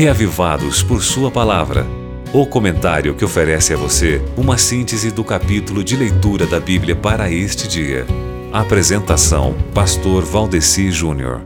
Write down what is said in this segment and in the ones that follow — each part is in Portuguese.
Reavivados por Sua Palavra. O comentário que oferece a você uma síntese do capítulo de leitura da Bíblia para este dia. Apresentação: Pastor Valdeci Júnior.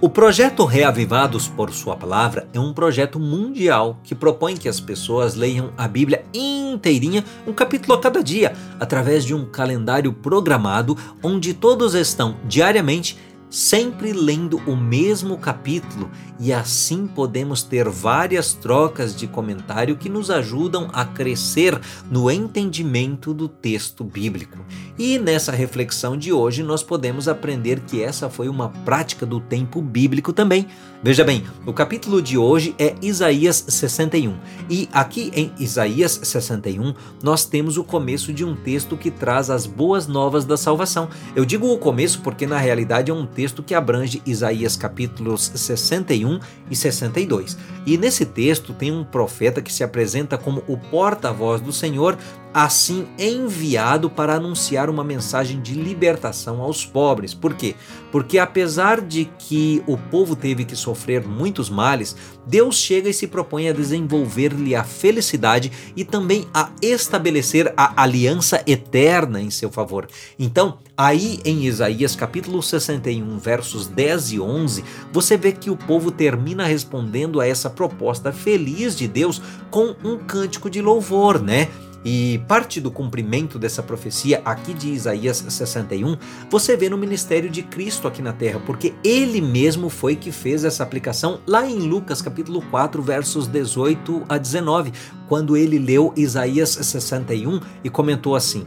O projeto Reavivados por Sua Palavra é um projeto mundial que propõe que as pessoas leiam a Bíblia inteirinha, um capítulo a cada dia, através de um calendário programado onde todos estão diariamente sempre lendo o mesmo capítulo e assim podemos ter várias trocas de comentário que nos ajudam a crescer no entendimento do texto bíblico. E nessa reflexão de hoje nós podemos aprender que essa foi uma prática do tempo bíblico também. Veja bem, o capítulo de hoje é Isaías 61 e aqui em Isaías 61 nós temos o começo de um texto que traz as boas novas da salvação. Eu digo o começo porque na realidade é um texto que abrange Isaías capítulos 61 e 62. E nesse texto tem um profeta que se apresenta como o porta-voz do Senhor, assim enviado para anunciar uma mensagem de libertação aos pobres. Por quê? Porque apesar de que o povo teve que sofrer muitos males, Deus chega e se propõe a desenvolver-lhe a felicidade e também a estabelecer a aliança eterna em seu favor. Então, aí em Isaías capítulo 61, versos 10 e 11, você vê que o povo termina respondendo a essa proposta feliz de Deus com um cântico de louvor, né? E parte do cumprimento dessa profecia aqui de Isaías 61, você vê no ministério de Cristo aqui na terra, porque ele mesmo foi que fez essa aplicação lá em Lucas capítulo 4, versos 18 a 19, quando ele leu Isaías 61 e comentou assim: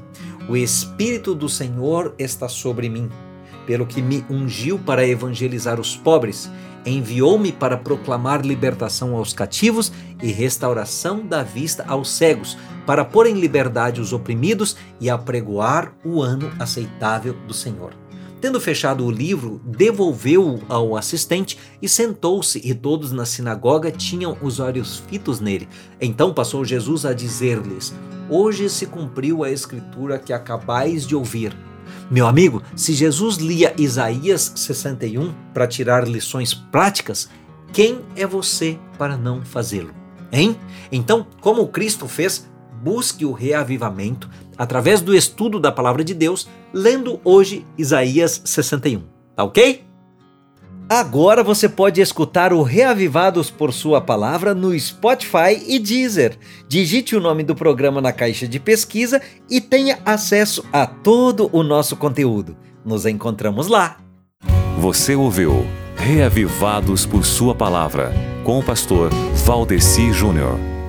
O espírito do Senhor está sobre mim, pelo que me ungiu para evangelizar os pobres enviou-me para proclamar libertação aos cativos e restauração da vista aos cegos, para pôr em liberdade os oprimidos e apregoar o ano aceitável do Senhor. Tendo fechado o livro, devolveu-o ao assistente e sentou-se, e todos na sinagoga tinham os olhos fitos nele. Então passou Jesus a dizer-lhes: Hoje se cumpriu a escritura que acabais de ouvir. Meu amigo, se Jesus lia Isaías 61 para tirar lições práticas, quem é você para não fazê-lo? Hein? Então, como Cristo fez, busque o reavivamento através do estudo da palavra de Deus, lendo hoje Isaías 61. Tá ok? Agora você pode escutar o Reavivados por Sua Palavra no Spotify e Deezer. Digite o nome do programa na caixa de pesquisa e tenha acesso a todo o nosso conteúdo. Nos encontramos lá. Você ouviu Reavivados por Sua Palavra com o pastor Valdeci Júnior.